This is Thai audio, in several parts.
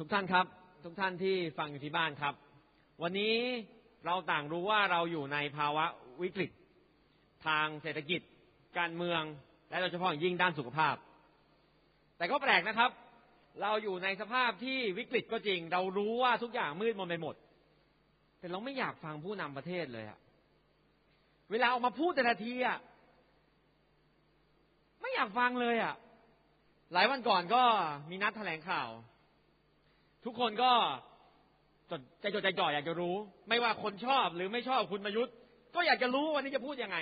ทุกท่านครับ ทุกท่านที่ฟังอยู่ที่บ้านครับ วันนี้เราต่างรู้ว่าเราอยู่ในภาวะวิกฤต ทางเศรษฐกิจ การเมืองและโดยเฉพาะยิ่งด้านสุขภาพ แต่ก็แปลกนะครับ เราอยู่ในสภาพที่วิกฤตก็จริง เรารู้ว่าทุกอย่างมืดมนไปหมด แต่เราไม่อยากฟังผู้นำประเทศเลยอะเวลาออกมาพูดแต่ละทีอะไม่อยากฟังเลยอะหลายวันก่อนก็มีนัดแถลงข่าว ทุกคนก็จดใจจดใจจ่ออยากจะรู้ ไม่ว่าคนชอบหรือไม่ชอบคุณประยุทธ์ ก็อยากจะรู้วันนี้จะพูดยังไง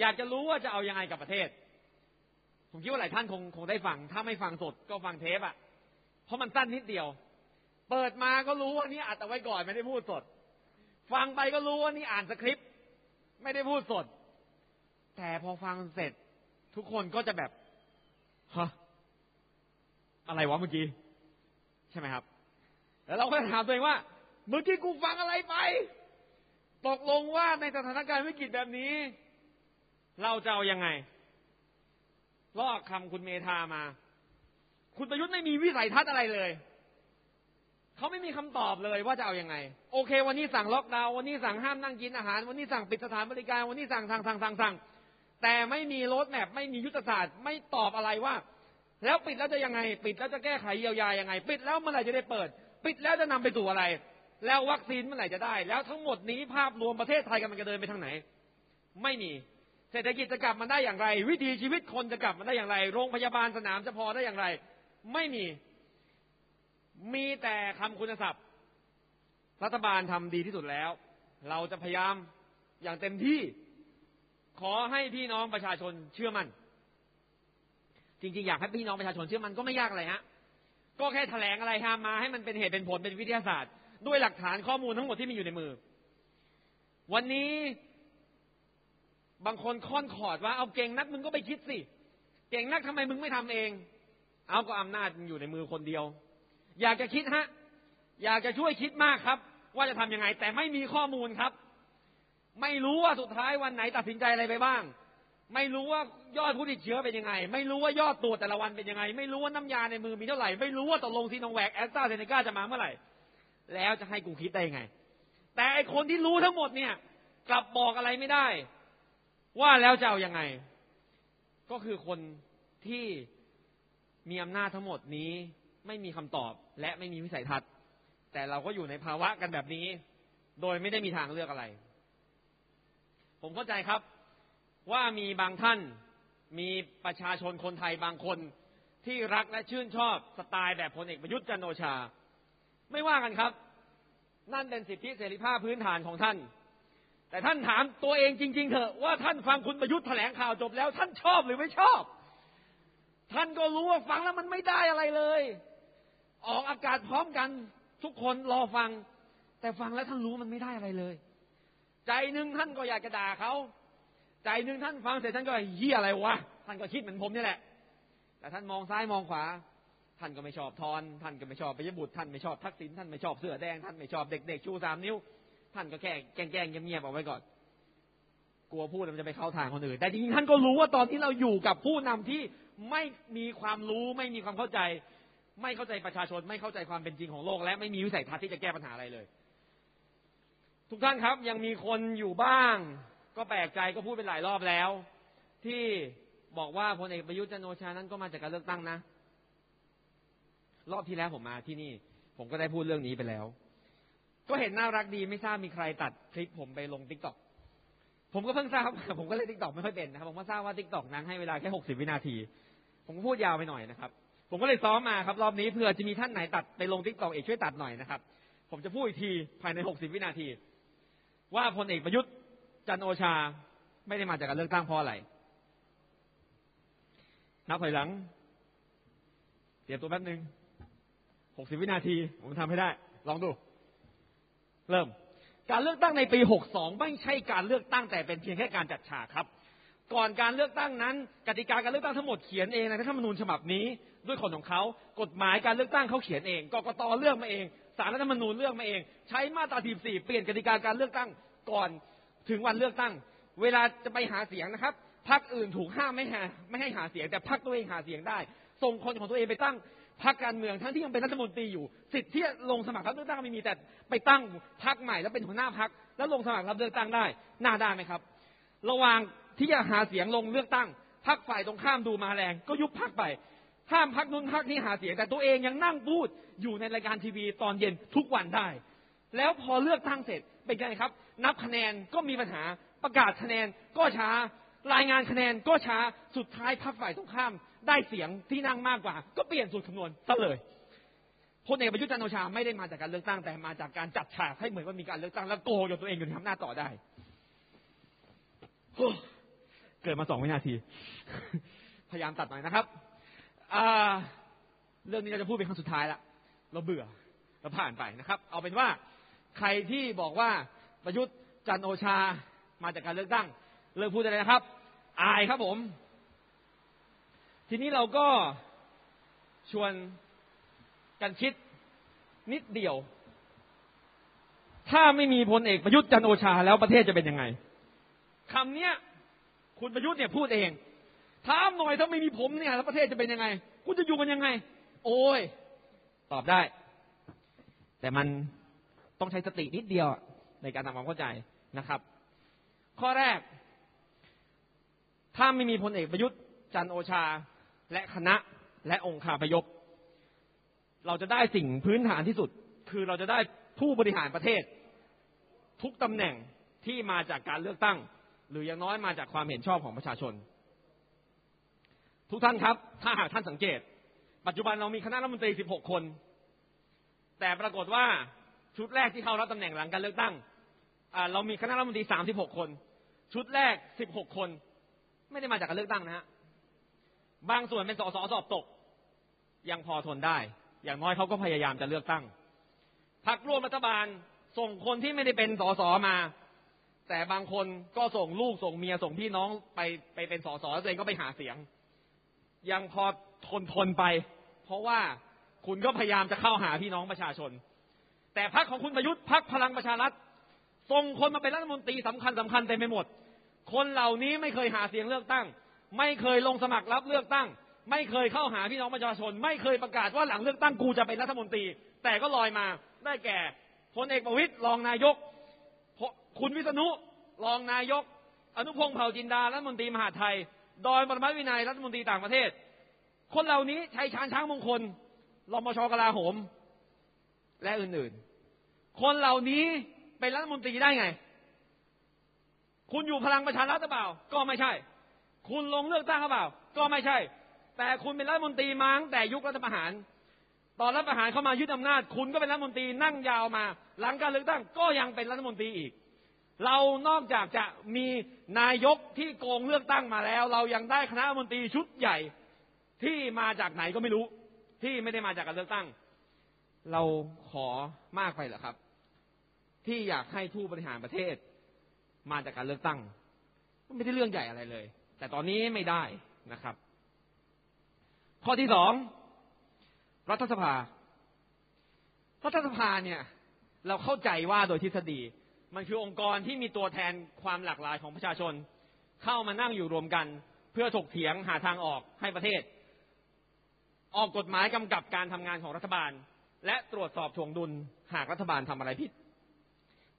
อยากจะรู้ว่าจะเอายังไงกับประเทศ ผมคิดว่าหลายท่านคงคงได้ฟัง ถ้าไม่ฟังสดก็ฟังเทปอะเพราะมันสั้นนิดเดียว เปิดมาก็รู้ว่านี่อัดเอาไว้ก่อนไม่ได้พูดสด ฟังไปก็รู้ว่านี่อ่านสคริปต์ไม่ได้พูดสด แต่พอฟังเสร็จ ทุกคนก็จะแบบฮะอะไรวะเมื่อกี้ใช่ไหมครับ แล้วเราก็ถามตัวเองว่า เมื่อกี้กูฟังอะไรไป ตกลงว่าในสถานการณ์วิกฤตแบบนี้ เราจะเอายังไง ลอกคำคุณเมธามา คุณประยุทธ์ไม่มีวิสัยทัศน์อะไรเลยเขาไม่มีคำตอบเลยว่าจะเอาอยัางไง โอเค วันนี้สั่งล็อกดาวน์วันนี้สั่งห้ามนั่งกินอาหาร วันนี้สั่งปิดสถานบริการวันนี้สั่งสั่งสั่งสั่งสั่งแต่ไม่มีรถแมพไม่มียุทธศาสตร์ไม่ตอบอะไรว่า แล้วปิดแล้วจะยังไง ปิดแล้วจะแก้ไขเยียวยายังไง ปิดแล้วเมื่อไหร่จะได้เปิด ปิดแล้วจะนำไปสู่อะไร แล้ววัคซีนเมื่อไหร่จะได้ แล้วทั้งหมดนี้ภาพรวมประเทศไทยกำลังจะเดินไปทางไหน ไม่มี เศรษฐกิจจะกลับมาได้อย่างไร วิถีชีวิตคนจะกลับมาได้อย่างไร โรงพยาบาลสนามจะพอได้อย่างไร ไม่มี มีแต่คำคุณศัพท์ รัฐบาลทำดีที่สุดแล้ว เราจะพยายามอย่างเต็มที่ ขอให้พี่น้องประชาชนเชื่อมัน่นจริงๆ อยากให้พี่น้องประชาชนเชื่อมันก็ไม่ยากอะไรฮะ ก็แค่แถลงอะไรทำมาให้มันเป็นเหตุเป็นผลเป็นวิทยาศาสตร์ ด้วยหลักฐานข้อมูลทั้งหมดที่มีอยู่ในมือ วันนี้บางคนค่อนขอดว่าเอาเก่งนักมึงก็ไปคิดสิ เก่งนักทำไมมึงไม่ทำเอง เอาก็อำนาจอยู่ในมือคนเดียว อยากจะคิดฮะ อยากจะช่วยคิดมากครับ ว่าจะทํำยังไง แต่ไม่มีข้อมูลครับ ไม่รู้ว่าสุดท้ายวันไหนตัดสินใจอะไรไปบ้าง ไม่รู้ว่ายอดผู้ติดเชื้อเป็นยังไง ไม่รู้ว่ายอดตรวจแต่ละวันเป็นยังไง ไม่รู้ว่าน้ำยาในมือมีเท่าไหร่ ไม่รู้ว่าตกลงซีโนแวคแอสตราเซเนกาจะมาเมื่อไหร่ แล้วจะให้กูคิดได้ยังไง แต่ไอคนที่รู้ทั้งหมดเนี่ย กลับบอกอะไรไม่ได้ ว่าแล้วจะเอายังไง ก็คือคนที่มีอำนาจทั้งหมดนี้ ไม่มีคำตอบและไม่มีวิสัยทัศน์ แต่เราก็อยู่ในภาวะกันแบบนี้ โดยไม่ได้มีทางเลือกอะไร ผมเข้าใจครับ ว่ามีบางท่านมีประชาชนคนไทยบางคนที่รักและชื่นชอบสไตล์แบบพลเอกประยุทธ์จันโอชา ไม่ว่ากันครับ นั่นเป็นสิทธิเสรีภาพพื้นฐานของท่าน แต่ท่านถามตัวเองจริง ๆ เถอะว่าท่านฟังคุณประยุทธ์แถลงข่าวจบแล้ว ท่านชอบหรือไม่ชอบ ท่านก็รู้ว่าฟังแล้วมันไม่ได้อะไรเลย ออกอากาศพร้อมกัน ทุกคนรอฟัง แต่ฟังแล้วท่านรู้มันไม่ได้อะไรเลย ใจหนึ่งท่านก็อยากจะด่าเขา ใจหนึ่งท่านฟังเสร็จท่านก็เฮียอะไรวะท่านก็คิดเหมือนผมนี่แหละ แต่ท่านมองซ้ายมองขวา ท่านก็ไม่ชอบทอน ท่านก็ไม่ชอบไปยบุตรท่านไม่ชอบทักษิณท่านไม่ชอบเสื้อแดงท่านไม่ชอบเด็กๆชูสามนิ้ว ท่านก็แค่แกล้งเงียบๆเอาไว้ก่อน กลัวพูดมันจะไปเข้าทางคนอื่น แต่จริงๆท่านก็รู้ว่าตอนที่เราอยู่กับผู้นำที่ไม่มีความรู้ไม่มีความเข้าใจ ไม่เข้าใจประชาชนไม่เข้าใจความเป็นจริงของโลก และไม่มีวิสัยทัศน์ที่จะแก้ปัญหาอะไรเลย ทุกท่านครับยังมีคนอยู่บ้าง ก็แปลกใจก็พูดเป็นหลายรอบแล้ว ที่บอกว่าพลเอกประยุทธ์จันโอชานั้นก็มาจากการเลือกตั้งนะ รอบที่แล้วผมมาที่นี่ ผมก็ได้พูดเรื่องนี้ไปแล้ว ก็เห็นน่ารักดีไม่ทราบมีใครตัดคลิปผมไปลง TikTok ผมก็เพิ่งทราบผมก็เล่น TikTok ไม่ค่อยเป็นนะครับผมก็ทราบว่า TikTok นั้นให้เวลาแค่หกสิบวินาที ผมก็พูดยาวไปหน่อยนะครับ ผมก็เลยซ้อมมาครับ รอบนี้เผื่อจะมีท่านไหนตัดไปลง TikTok อีกช่วยตัดหน่อยนะครับ ผมจะพูดอีกทีภายในหกสิบวินาที ว่าพลเอกประยุทธ์ จันทร์โอชาไม่ได้มาจากการเลือกตั้งเพราะอะไร นับถอยหลัง เตรียมตัวแป๊บหนึ่งหกสิบวินาที ผมทำให้ได้ ลองดู เริ่ม การเลือกตั้งในปี 62 ไม่ใช่การเลือกตั้งแต่เป็นเพียงแค่การจัดฉากครับ ก่อนการเลือกตั้งนั้น กติกาการเลือกตั้งทั้งหมดเขียนเองในรัฐธรรมนูญฉบับนี้ ด้วยคนของเขา กฎหมายการเลือกตั้งเขาเขียนเอง กกตเลือกมาเอง สารรัฐธรรมนูญเลือกมาเอง ใช้มาตรา 14 เปลี่ยนกติกาการเลือกตั้งก่อน ถึงวันเลือกตั้ง เวลาจะไปหาเสียงนะครับพรรคอื่นถูกห้ามไม่หาไม่ให้หาเสียง แต่พรรคตัวเองหาเสียงได้ ส่งคนของตัวเองไปตั้งพรรคการเมืองทั้งที่ยังเป็นรัฐมนตรีอยู่ สิทธิ์ที่ลงสมัครรับเลือกตั้งไม่มีแต่ไปตั้งพรรคใหม่แล้วเป็นหัวหน้าพรรคแล้วลงสมัครรับเลือกตั้งได้น่าได้ไหมครับ ระหว่างที่จะหาเสียงลงเลือกตั้งพรรคฝ่ายตรงข้ามดูมาแรง ก็ยุบพรรคไปห้ามพรรคนู้นพรรคนี้หาเสียงแต่ตัวเองยังนั่งพูดอยู่ในรายการทีวีตอนเย็นทุกวันได้ แล้วพอเลือกตั้งเสร็จเป็นไงครับ นับคะแนนก็มีปัญหาประกาศคะแนนก็ช้ารายงานคะแนนก็ช้าสุดท้ายพรรคฝ่ายตรงข้าม ได้เสียงที่นั่งมากกว่า ก็เปลี่ยนสูตรคำนวณซะเลยพลเอกประยุทธ์จันทร์โอชาไม่ได้มาจากการเลือกตั้งแต่มาจากการจัดฉากให้เหมือนว่ามีการเลือกตั้งแล้วโกงจนตัวเองอยู่ในอำนาจต่อได้เกิดมาสองวินาที พยายามตัดหน่อยนะครับเรื่องนี้เราจะพูดเป็นครั้งสุดท้ายละเราเบื่อเราผ่านไปนะครับ เอาเป็นว่า ใครที่บอกว่าประยุทธ์จันโอชามาจากการเลือกตั้ง เลิกพูดได้เลยนะครับ อายครับผม ทีนี้เราก็ชวนกันคิดนิดเดียว ถ้าไม่มีพลเอกประยุทธ์จันโอชาแล้วประเทศจะเป็นยังไงคำเนี้ย คุณประยุทธ์เนี่ยพูดเองถามหน่อยถ้าไม่มีผมเนี่ยแล้วประเทศจะเป็นยังไง คุณจะอยู่กันยังไง โอ้ย ตอบได้ แต่มัน ต้องใช้สตินิดเดียวในการทำความเข้าใจนะครับ ข้อแรก ถ้าไม่มีพลเอกประยุทธ์จันโอชา และคณะและองค์คาพยพเราจะได้สิ่งพื้นฐานที่สุด คือเราจะได้ผู้บริหารประเทศ ทุกตำแหน่งที่มาจากการเลือกตั้ง หรืออย่างน้อยมาจากความเห็นชอบของประชาชน ทุกท่านครับ ถ้าหากท่านสังเกต ปัจจุบันเรามีคณะรัฐมนตรี 16 คน แต่ปรากฏว่า ชุดแรกที่เข้ารับตำแหน่งหลังการเลือกตั้งเรามีคณะรัฐมนตรี36คน ชุดแรก16คน ไม่ได้มาจากการเลือกตั้งนะฮะบางส่วนเป็นสสสอบตก ยังพอทนได้ อย่างน้อยเขาก็พยายามจะเลือกตั้งพรรคร่วมรัฐบาลส่งคนที่ไม่ได้เป็นสสมา แต่บางคนก็ส่งลูกส่งเมียส่งพี่น้องไปไปเป็นสสแล้วตัวเองก็ไปหาเสียง ยังพอทนทนไป เพราะว่าคุณก็พยายามจะเข้าหาพี่น้องประชาชน แต่พรรคของคุณประยุทธ์พรรคพลังประชารัฐส่งคนมาเป็นรัฐมนตรีสำคัญสำคัญเต็มไปหมด คนเหล่านี้ไม่เคยหาเสียงเลือกตั้ง ไม่เคยลงสมัครรับเลือกตั้ง ไม่เคยเข้าหาพี่น้องประชาชน ไม่เคยประกาศว่าหลังเลือกตั้งกูจะเป็นรัฐมนตรี แต่ก็ลอยมาได้แก่พลเอกประวิตยรองนายก คุณวิษณุรองนายก อนุพงศ์เผ่าจินดารัฐมนตรีมหาไทย ดอยปรมัตวินัยรัฐมนตรีต่างประเทศ คนเหล่านี้ใช้ชานช้างมงคลรมชกลาโหม และอื่นๆ คนเหล่านี้เป็นรัฐมนตรีได้ไง คุณอยู่พลังประชารัฐหรือเปล่า ก็ไม่ใช่ คุณลงเลือกตั้งหรือเปล่า ก็ไม่ใช่ แต่คุณเป็นรัฐมนตรีมาตั้งแต่ยุครัฐประหาร ตอนรัฐประหารเข้ามายึดอำนาจ คุณก็เป็นรัฐมนตรีนั่งยาวมา หลังการเลือกตั้งก็ยังเป็นรัฐมนตรีอีก เรานอกจากจะมีนายกที่โกงเลือกตั้งมาแล้ว เรายังได้คณะรัฐมนตรีชุดใหญ่ที่มาจากไหนก็ไม่รู้ ที่ไม่ได้มาจากการเลือกตั้ง เราขอมากไปเหรอครับ ที่อยากให้ผู้บริหารประเทศมาจากการเลือกตั้งไม่ได้เรื่องใหญ่อะไรเลย แต่ตอนนี้ไม่ได้นะครับ ข้อที่สองรัฐสภา รัฐสภาเนี่ย เราเข้าใจว่าโดยทฤษฎี มันคือองค์กรที่มีตัวแทนความหลากหลายของประชาชน เข้ามานั่งอยู่รวมกัน เพื่อถกเถียงหาทางออกให้ประเทศ ออกกฎหมายกำกับการทำงานของรัฐบาล และตรวจสอบถ่วงดุลหากรัฐบาลทำอะไรผิด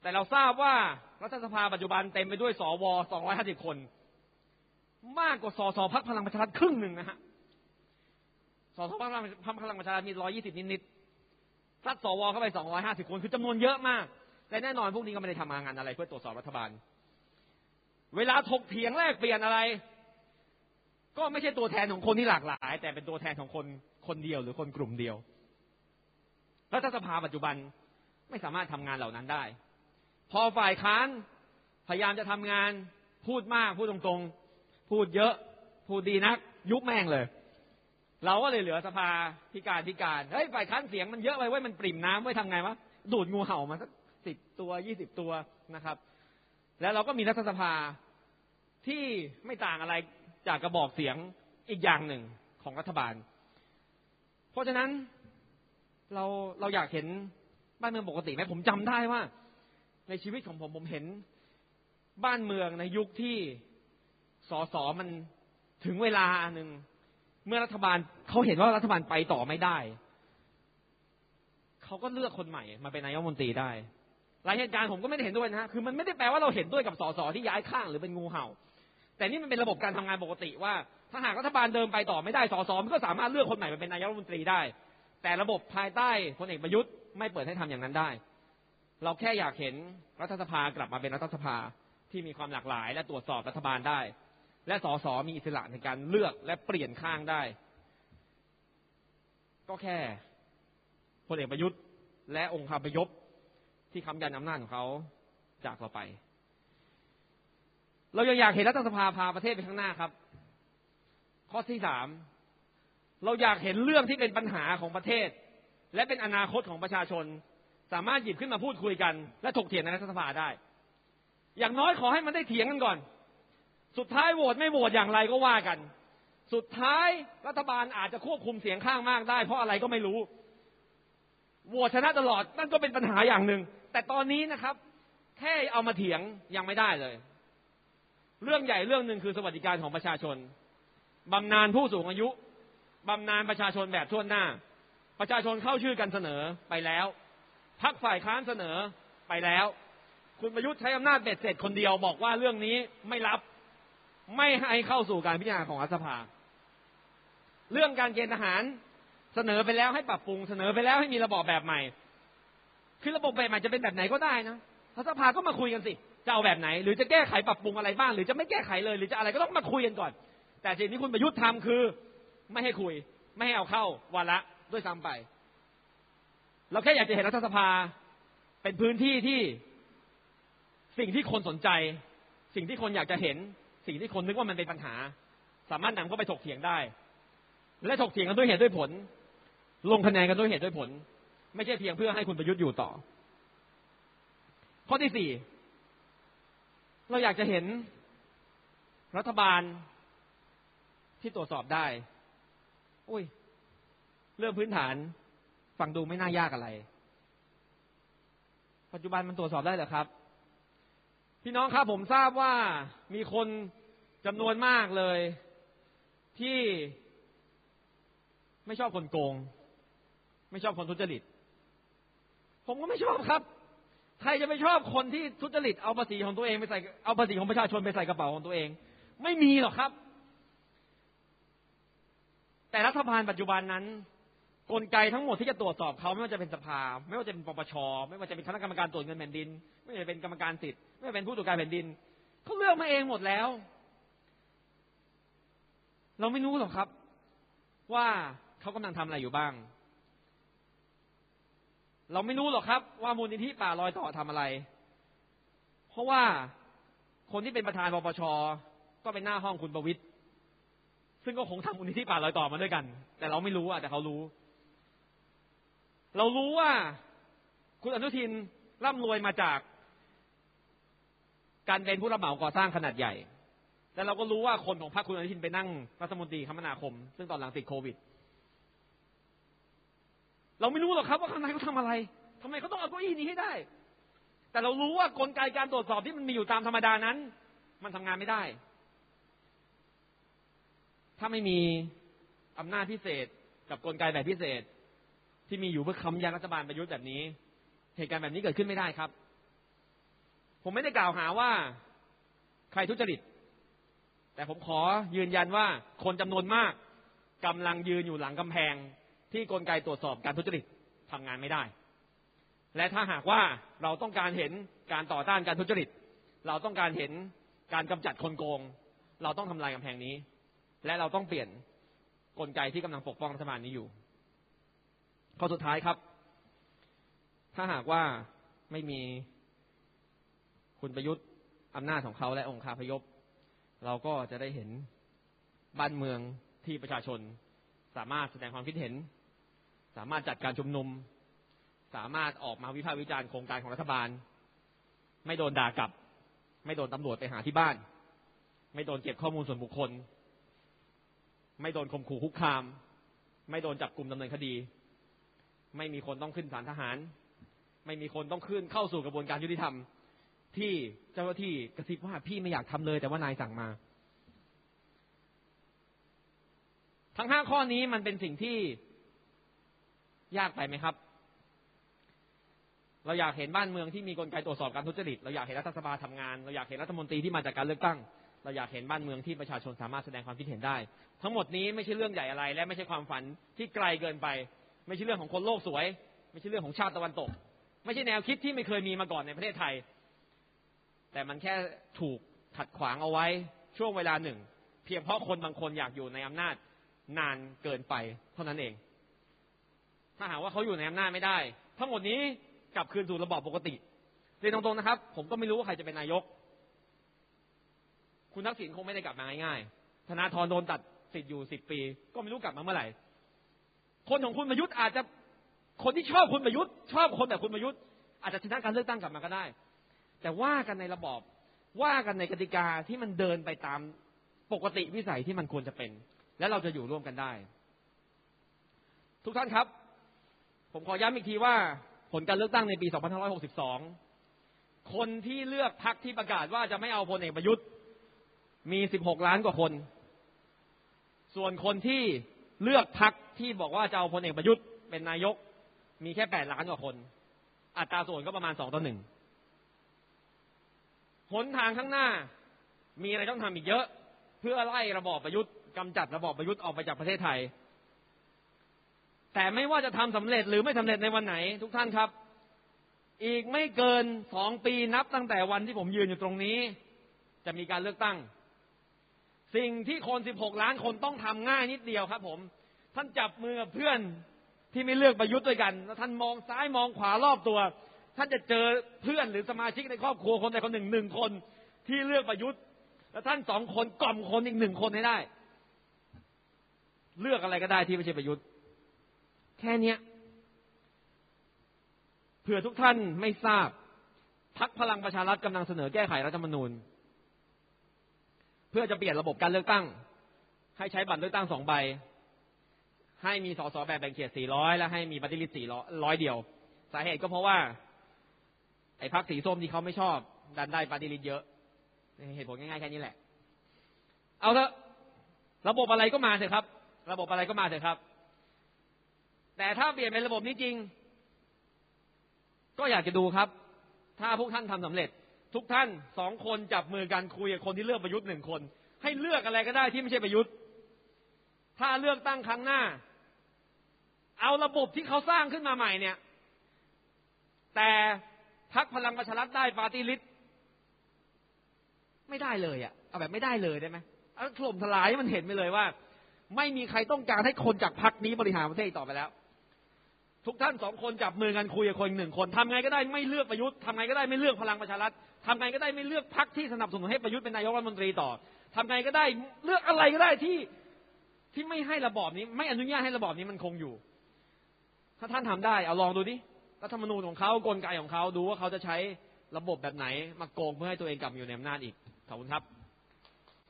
แต่เราทราบว่ารัฐสภาปัจจุบันเต็มไปด้วยสว250 คน มากกว่าสสพักพลังประชารัฐครึ่งหนึ่งนะฮะสสพักพลังประชารัฐมี120 นิดๆซัดสวเข้าไป 250 คนคือจำนวนเยอะมาก แต่แน่นอนพวกนี้ก็ไม่ได้ทำงานอะไรเพื่อตรวจสอบรัฐบาล เวลาถกเถียงแลกเปลี่ยนอะไร ก็ไม่ใช่ตัวแทนของคนที่หลากหลาย แต่เป็นตัวแทนของคนคนเดียวหรือคนกลุ่มเดียว รัฐสภาปัจจุบันไม่สามารถทำงานเหล่านั้นได้ พอฝ่ายค้านพยายามจะทำงานพูดมากพูดตรงๆ พูดเยอะพูดดีนัก ยุบแม่งเลย เราก็เลยเหลือสภาพิการพิการเฮ้ยฝ่ายค้านเสียงมันเยอะไปไว้มันปริ่มน้ำไว้ทำไงวะดูดงูเห่ามาสักสิบตัวยี่สิบตัวนะครับ แล้วเราก็มีรัฐสภาที่ไม่ต่างอะไรจากกระบอกเสียงอีกอย่างหนึ่งของรัฐบาล เพราะฉะนั้น เราเราอยากเห็นบ้านเมืองปกติไหมผมจำได้ว่า ในชีวิตของผมผมเห็นบ้านเมืองในยุคที่สอสอมันถึงเวลาหนึ่งเมื่อรัฐบาลเขาเห็นว่ารัฐบาลไปต่อไม่ได้เขาก็เลือกคนใหม่มาเป็นนายกมนตรีได้หลายเหตุการณ์ผมก็ไม่ได้เห็นด้วยนะฮะคือมันไม่ได้แปลว่าเราเห็นด้วยกับสสที่ย้ายข้างหรือเป็นงูเห่า แต่นี่มันเป็นระบบการทำงานปกติว่าถ้าหากรัฐบาลเดินไปต่อไม่ได้สสมันก็สามารถเลือกคนใหม่มาเป็นนายกรัฐมนตรีได้ แต่ระบบภายใต้พลเอกประยุทธ์ไม่เปิดให้ทำอย่างนั้นได้ เราแค่อยากเห็นรัฐสภากลับมาเป็นรัฐสภาที่มีความหลากหลาย และตรวจสอบรัฐบาลได้ และสสมีอิสระในการเลือกและเปลี่ยนข้างได้ ก็แค่พลเอกประยุทธ์ และองค์คาพยพที่ค้ำยันอำนาจของเขาจากเราไป เรายังอยากเห็นรัฐสภาพาประเทศไปข้างหน้าครับ ข้อที่สาม เราอยากเห็นเรื่องที่เป็นปัญหาของประเทศ และเป็นอนาคตของประชาชน สามารถหยิบขึ้นมาพูดคุยกัน และถกเถียงในรัฐสภาได้ อย่างน้อยขอให้มันได้เถียงกันก่อน สุดท้ายโหวตไม่โหวตอย่างไรก็ว่ากัน สุดท้ายรัฐบาลอาจจะควบคุมเสียงข้างมากได้ เพราะอะไรก็ไม่รู้โหวตชนะตลอดนั่นก็เป็นปัญหาอย่างหนึ่งแต่ตอนนี้นะครับ แค่เอามาเถียงยังไม่ได้เลย เรื่องใหญ่เรื่องหนึ่งคือสวัสดิการของประชาชนบำนาญผู้สูงอายุ บำนาญประชาชนแบบทั่วหน้า ประชาชนเข้าชื่อกันเสนอไปแล้วพักฝ่ายค้านเสนอไปแล้ว คุณประยุทธ์ใช้อำนาจเบ็ดเสร็จคนเดียวบอกว่าเรื่องนี้ไม่รับไม่ให้เข้าสู่การพิจารณาของรัฐสภา เรื่องการเกณฑ์ทหารเสนอไปแล้วให้ปรับปรุงเสนอไปแล้วให้มีระบอบแบบใหม่ คือระบบแบบใหม่จะเป็นแบบไหนก็ได้นะรัฐสภาก็มาคุยกันสิจะเอาแบบไหน หรือจะแก้ไขปรับปรุงอะไรบ้าง หรือจะไม่แก้ไขเลย หรือจะอะไรก็ต้องมาคุยกันก่อน แต่สิ่งที่คุณประยุทธ์ทำคือ ไม่ให้คุย ไม่ให้เอาเข้าวาระด้วยซ้ำไป เราแค่อยากจะเห็นรัฐสภา เป็นพื้นที่ที่สิ่งที่คนสนใจ สิ่งที่คนอยากจะเห็น สิ่งที่คนนึกว่ามันเป็นปัญหา สามารถนำเข้าไปถกเถียงได้ และถกเถียงกันด้วยเหตุด้วยผล ลงคะแนนกันด้วยเหตุด้วยผล ไม่ใช่เพียงเพื่อให้คุณประยุทธ์อยู่ต่อ ข้อที่สี่เราอยากจะเห็นรัฐบาลที่ตรวจสอบได้ อุ้ย เรื่องพื้นฐานฟังดูไม่น่ายากอะไร ปัจจุบันมันตรวจสอบได้เหรอครับ พี่น้องครับผมทราบว่ามีคนจำนวนมากเลย ที่ไม่ชอบคนโกง ไม่ชอบคนทุจริต ผมก็ไม่ชอบครับ ใครจะไม่ชอบคนที่ทุจริตเอาภาษีของตัวเองไปใส่เอาภาษีของประชาชนไปใส่กระเป๋าของตัวเอง ไม่มีหรอกครับ แต่รัฐบาลปัจจุบันนั้นกลไกทั้งหมดที่จะตรวจสอบเขาไม่ว่าจะเป็นสภา ไม่ว่าจะเป็นปปชไม่ว่าจะเป็นคณะกรรมการตรวจเงินแผ่นดิน ไม่ว่าจะเป็นกรรมการสิทธิ์ไม่ว่าจะเป็นผู้ตรวจการแผ่นดินเขาเลือกมาเองหมดแล้ว เราไม่รู้หรอกครับ ว่าเขากำลังทำอะไรอยู่บ้าง เราไม่รู้หรอกครับ ว่ามูลนิธิป่าลอยต่อทำอะไร เพราะว่าคนที่เป็นประธานปปชก็เป็นหน้าห้องคุณประวิตย ซึ่งก็คงทำมูลนิธิป่าลอยต่อมาด้วยกัน แต่เราไม่รู้อะแต่เขารู้ เรารู้ว่า คุณอนุทินร่ำรวยมาจาก การเป็นผู้รับเหมาก่อสร้างขนาดใหญ่ แต่เราก็รู้ว่าคนของพรรคคุณอนุทินไปนั่งรัฐมนตรีคมนาคม ซึ่งตอนหลังติดโควิด เราไม่รู้หรอกครับว่าข้างในเขาทำอะไรทำไมเขาต้องเอาเก้าอี้นี้ให้ได้ แต่เรารู้ว่ากลไกการตรวจสอบที่มันมีอยู่ตามธรรมดานั้น มันทำงานไม่ได้ ถ้าไม่มีอำนาจพิเศษ กับกลไกแบบพิเศษ ที่มีอยู่เพื่อค้ำยันรัฐบาลประยุทธ์แบบนี้ เหตุการณ์แบบนี้เกิดขึ้นไม่ได้ครับ ผมไม่ได้กล่าวหาว่าใครทุจริต แต่ผมขอยืนยันว่าคนจำนวนมากกำลังยืนอยู่หลังกำแพง ที่กลไกตรวจสอบการทุจริตทำงานไม่ได้ และถ้าหากว่าเราต้องการเห็นการต่อต้านการทุจริต เราต้องการเห็นการกำจัดคนโกง เราต้องทำลายกำแพงนี้ และเราต้องเปลี่ยนกลไกที่กำลังปกป้องรัฐบาลนี้อยู่ ข้อสุดท้ายครับ ถ้าหากว่าไม่มีคุณประยุทธ์อำนาจของเขาและองค์คาพยพ เราก็จะได้เห็นบ้านเมืองที่ประชาชน สามารถแสดงความคิดเห็น สามารถจัดการชุมนุม สามารถออกมาวิพากษ์วิจารณ์โครงการของรัฐบาล ไม่โดนด่ากลับ ไม่โดนตำรวจไปหาที่บ้าน ไม่โดนเก็บข้อมูลส่วนบุคคล ไม่โดนข่มขู่คุกคาม ไม่โดนจับกลุ่มดำเนินคดี ไม่มีคนต้องขึ้นศาลทหาร ไม่มีคนต้องขึ้นเข้าสู่กระบวนการยุติธรรม ที่เจ้าหน้าที่กระซิบว่าพี่ไม่อยากทำเลย แต่ว่านายสั่งมา ทั้งห้าข้อนี้มันเป็นสิ่งที่ยากไปไหมครับ เราอยากเห็นบ้านเมืองที่มีกลไกตรวจสอบการทุจริต เราอยากเห็นรัฐสภาทำงาน เราอยากเห็นรัฐมนตรีที่มาจากการเลือกตั้ง เราอยากเห็นบ้านเมืองที่ประชาชนสามารถแสดงความคิดเห็นได้ ทั้งหมดนี้ไม่ใช่เรื่องใหญ่อะไร และไม่ใช่ความฝันที่ไกลเกินไป ไม่ใช่เรื่องของคนโลกสวย ไม่ใช่เรื่องของชาติตะวันตก ไม่ใช่แนวคิดที่ไม่เคยมีมาก่อนในประเทศไทย แต่มันแค่ถูกขัดขวางเอาไว้ช่วงเวลาหนึ่ง เพียงเพราะคนบางคนอยากอยู่ในอำนาจนานเกินไปเท่านั้นเอง ถ้าหากว่าเขาอยู่ในอำนาจไม่ได้ ทั้งหมดนี้กลับคืนสู่ระบอบปกติเรียนตรงๆนะครับ ผมก็ไม่รู้ว่าใครจะเป็นนายก คุณทักษิณคงไม่ได้กลับมาง่ายๆ ธนาธรโดนตัดสิทธิ์อยู่สิบปี ก็ไม่รู้กลับมาเมื่อไหร่ คนของคุณประยุทธ์อาจจะคนที่ชอบคุณประยุทธ์ชอบคนแบบคุณประยุทธ์อาจจะชนะการเลือกตั้งกลับมาก็ได้ แต่ว่ากันในระบอบว่ากันในกติกาที่มันเดินไปตามปกติวิสัยที่มันควรจะเป็น และเราจะอยู่ร่วมกันได้ ทุกท่านครับ ผมขอย้ำอีกทีว่าผลการเลือกตั้งในปี 2562 คนที่เลือกพรรคที่ประกาศว่าจะไม่เอาพลเอกประยุทธ์ มี 16 ล้านกว่าคน ส่วนคนที่เลือกพรรคที่บอกว่าจะเอาพลเอกประยุทธ์เป็นนายก มีแค่ 8 ล้านกว่าคน อัตราส่วนก็ประมาณ 2 ต่อ 1 หนทางข้างหน้ามีอะไรต้องทำอีกเยอะ เพื่อไล่ระบอบประยุทธ์กำจัดระบอบประยุทธ์ออกไปจากประเทศไทย แต่ไม่ว่าจะทำสำเร็จหรือไม่สำเร็จในวันไหน ทุกท่านครับ อีกไม่เกินสองปีนับตั้งแต่วันที่ผมยืนอยู่ตรงนี้ จะมีการเลือกตั้ง สิ่งที่คน 16 ล้านคนต้องทำง่ายนิดเดียวครับ ผม ท่านจับมือกับเพื่อนที่ไม่เลือกประยุทธ์ด้วยกันแล้วท่านมองซ้ายมองขวารอบตัว ท่านจะเจอเพื่อนหรือสมาชิกในครอบครัวคนใดคนหนึ่งหนึ่งคนที่เลือกประยุทธ์ แล้วท่านสองคนกล่อมคนอีกหนึ่งคนให้ได้ เลือกอะไรก็ได้ที่ไม่ใช่ประยุทธ์ แค่เนี้ยเผื่อทุกท่านไม่ทราบพรรคพลังประชารัฐกำลังเสนอแก้ไขรัฐธรรมนูญ เพื่อจะเปลี่ยนระบบการเลือกตั้ง ให้ใช้บัตรเลือกตั้งสองใบ ให้มีสสแบบแบ่งเขตสี่ร้อยและให้มี party list ร้อยเดียว สาเหตุก็เพราะว่า ไอ้พรรคสีส้มที่เขาไม่ชอบ ดันได้ party list เยอะ เหตุผลง่ายๆแค่นี้แหละ เอาเถอะระบบอะไรก็มาเถอะครับ ระบบอะไรก็มาเถอะครับ แต่ถ้าเปลี่ยนเป็นระบบนี้จริง ก็อยากจะดูครับ ถ้าพวกท่านทำสำเร็จ ทุกท่านสองคนจับมือกันคุยกับคนที่เลือกประยุทธ์หนึ่งคน ให้เลือกอะไรก็ได้ที่ไม่ใช่ประยุทธ์ ถ้าเลือกตั้งครั้งหน้า เอาระบบที่เขาสร้างขึ้นมาใหม่เนี่ย แต่พักพลังประชารัฐได้ปาร์ตี้ลิสต์ไม่ได้เลยอะเอาแบบไม่ได้เลยได้ไหมเอาถล่มทลายมันเห็นไปเลยว่า ไม่มีใครต้องการให้คนจากพักนี้บริหารประเทศต่อไปแล้ว ทุกท่านสองคนจับมือกันคุยกับคนหนึ่งคนทำไงก็ได้ไม่เลือกประยุทธ์ทำไงก็ได้ไม่เลือกพลังประชารัฐทำไงก็ได้ไม่เลือกพักที่สนับสนุนให้ประยุทธ์เป็นนายกรัฐมนตรีต่อทำไงก็ได้เลือกอะไรก็ได้ที่ที่ไม่ให้ระบอบนี้ ไม่อนุญาตให้ระบอบนี้มันคงอยู่ ถ้าท่านทำได้เอาลองดูดิรัฐธรรมนูญของเขากลไกของเขาดูว่าเขาจะใช้ระบบแบบไหน มาโกงเพื่อให้ตัวเองกลับอยู่ในอำนาจอีกขอบคุณครับ